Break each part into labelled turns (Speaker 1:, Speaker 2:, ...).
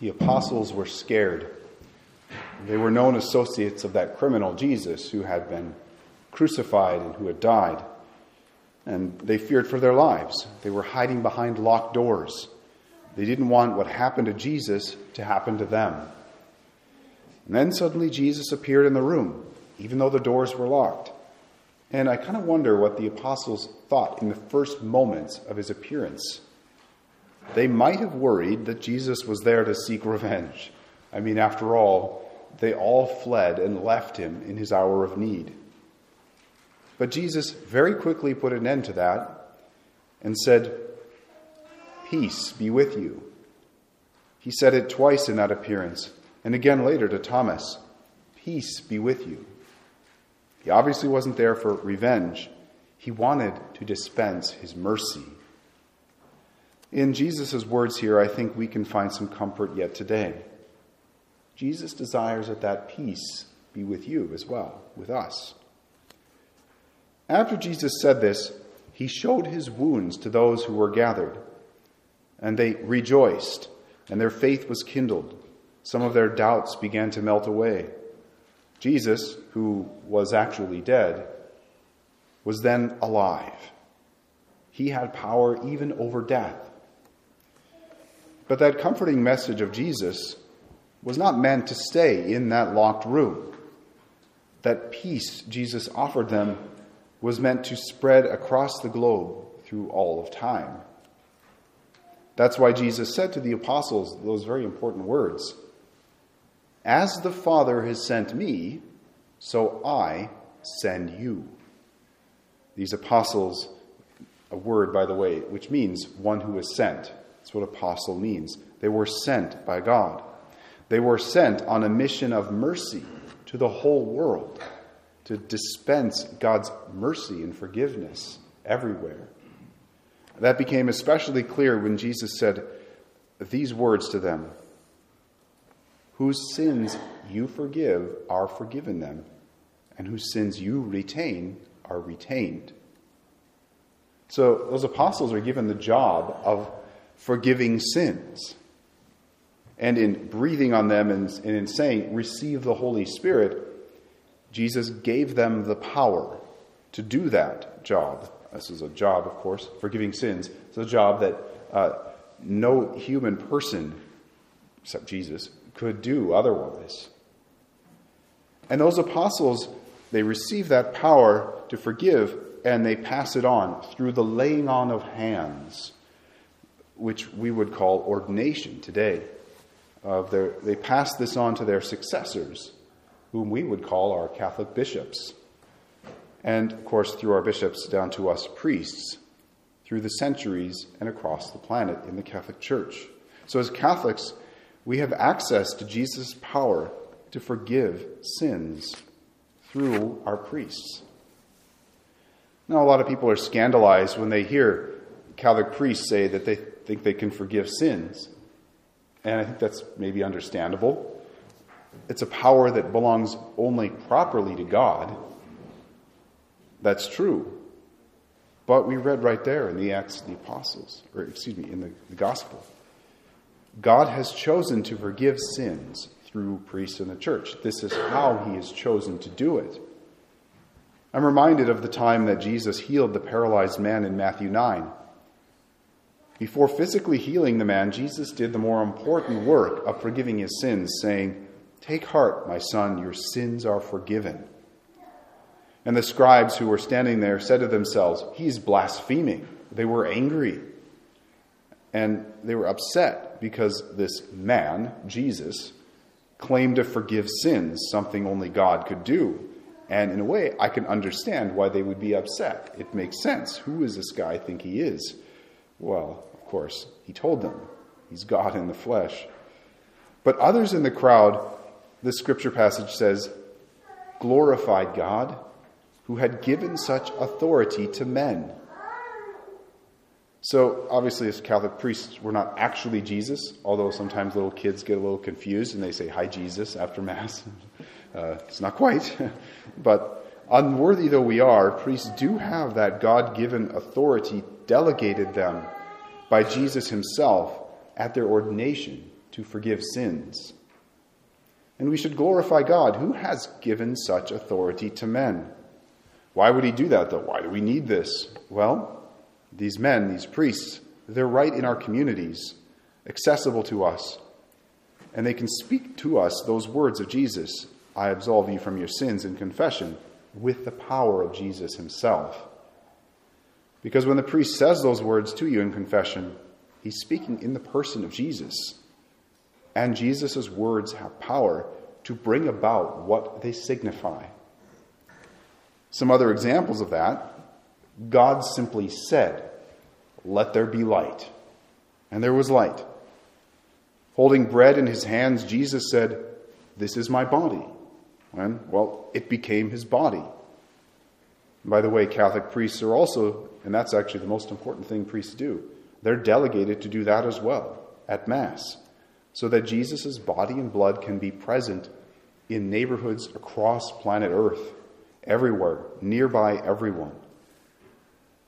Speaker 1: The apostles were scared. They were known associates of that criminal Jesus who had been crucified and who had died. And they feared for their lives. They were hiding behind locked doors. They didn't want what happened to Jesus to happen to them. And then suddenly Jesus appeared in the room, even though the doors were locked. And I kind of wonder what the apostles thought in the first moments of his appearance. They might have worried that Jesus was there to seek revenge. I mean, after all, they all fled and left him in his hour of need. But Jesus very quickly put an end to that and said, Peace be with you. He said it twice in that appearance, and again later to Thomas, Peace be with you. He obviously wasn't there for revenge, he wanted to dispense his mercy. In Jesus' words here, I think we can find some comfort yet today. Jesus desires that that peace be with you as well, with us. After Jesus said this, he showed his wounds to those who were gathered, and they rejoiced, and their faith was kindled. Some of their doubts began to melt away. Jesus, who was actually dead, was then alive. He had power even over death. But that comforting message of Jesus was not meant to stay in that locked room. That peace Jesus offered them was meant to spread across the globe through all of time. That's why Jesus said to the apostles those very important words As the Father has sent me, so I send you. These apostles, a word, by the way, which means one who is sent. That's what apostle means. They were sent by God. They were sent on a mission of mercy to the whole world to dispense God's mercy and forgiveness everywhere. That became especially clear when Jesus said these words to them Whose sins you forgive are forgiven them, and whose sins you retain are retained. So those apostles are given the job of forgiving sins. And in breathing on them and, and in saying, receive the Holy Spirit, Jesus gave them the power to do that job. This is a job, of course, forgiving sins. It's a job that uh, no human person, except Jesus, could do otherwise. And those apostles, they receive that power to forgive and they pass it on through the laying on of hands which we would call ordination today. Their, they passed this on to their successors, whom we would call our Catholic bishops. And, of course, through our bishops down to us priests, through the centuries and across the planet in the Catholic Church. So, as Catholics, we have access to Jesus' power to forgive sins through our priests. Now, a lot of people are scandalized when they hear Catholic priests say that they think they can forgive sins. And I think that's maybe understandable. It's a power that belongs only properly to God. That's true. But we read right there in the Acts of the Apostles, or excuse me, in the, the Gospel. God has chosen to forgive sins through priests in the church. This is how he has chosen to do it. I'm reminded of the time that Jesus healed the paralyzed man in Matthew 9. Before physically healing the man, Jesus did the more important work of forgiving his sins, saying, Take heart, my son, your sins are forgiven. And the scribes who were standing there said to themselves, He's blaspheming. They were angry. And they were upset because this man, Jesus, claimed to forgive sins, something only God could do. And in a way, I can understand why they would be upset. It makes sense. Who is this guy think he is? Well, of course, he told them he's God in the flesh. But others in the crowd, this scripture passage says, glorified God who had given such authority to men. So, obviously, as Catholic priests, we're not actually Jesus, although sometimes little kids get a little confused and they say, Hi, Jesus, after Mass. Uh, it's not quite. but unworthy though we are, priests do have that God given authority delegated them by Jesus himself at their ordination to forgive sins. And we should glorify God, who has given such authority to men. Why would he do that, though? Why do we need this? Well, these men, these priests, they're right in our communities, accessible to us. And they can speak to us those words of Jesus I absolve you from your sins in confession with the power of Jesus himself. Because when the priest says those words to you in confession, he's speaking in the person of Jesus. And Jesus' words have power to bring about what they signify. Some other examples of that God simply said, Let there be light. And there was light. Holding bread in his hands, Jesus said, This is my body. And, well, it became his body. By the way, Catholic priests are also, and that's actually the most important thing priests do, they're delegated to do that as well at Mass so that Jesus' body and blood can be present in neighborhoods across planet Earth, everywhere, nearby everyone.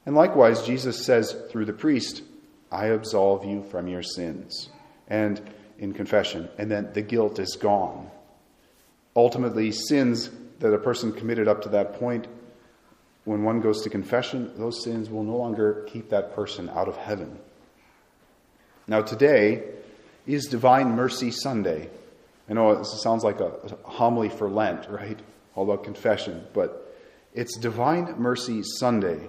Speaker 1: And likewise, Jesus says through the priest, I absolve you from your sins. And in confession, and then the guilt is gone. Ultimately, sins that a person committed up to that point, when one goes to confession, those sins will no longer keep that person out of heaven. Now, today, is Divine Mercy Sunday. I know it sounds like a, homily for Lent, right? All about confession, but it's Divine Mercy Sunday.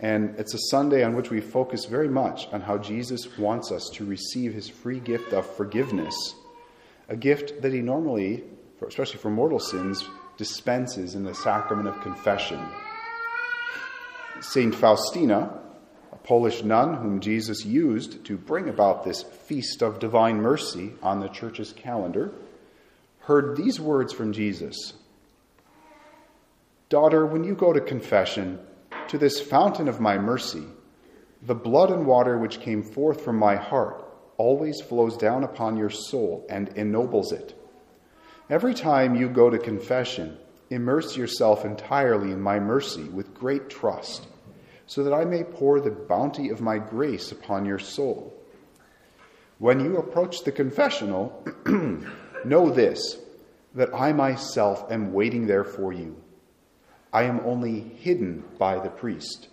Speaker 1: And it's a Sunday on which we focus very much on how Jesus wants us to receive his free gift of forgiveness, a gift that he normally, especially for mortal sins, dispenses in the sacrament of confession. Saint Faustina, a Polish nun whom Jesus used to bring about this feast of divine mercy on the church's calendar, heard these words from Jesus Daughter, when you go to confession, to this fountain of my mercy, the blood and water which came forth from my heart always flows down upon your soul and ennobles it. Every time you go to confession, immerse yourself entirely in my mercy with great trust so that I may pour the bounty of my grace upon your soul. When you approach the confessional, know this that I myself am waiting there for you. I am only hidden by the priest,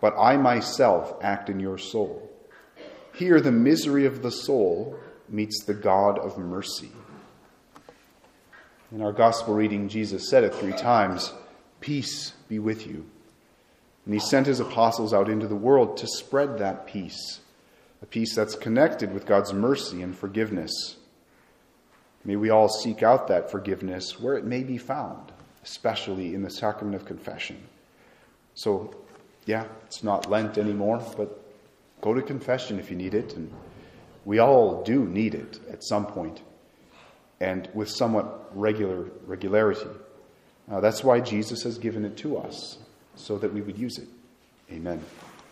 Speaker 1: but I myself act in your soul. Here, the misery of the soul meets the God of mercy. In our gospel reading, Jesus said it three times Peace be with you. And he sent his apostles out into the world to spread that peace, a peace that's connected with God's mercy and forgiveness. May we all seek out that forgiveness where it may be found, especially in the sacrament of confession. So, yeah, it's not Lent anymore, but go to confession if you need it. And we all do need it at some point, and with somewhat regular regularity. Uh, that's why Jesus has given it to us so that we would use it. Amen.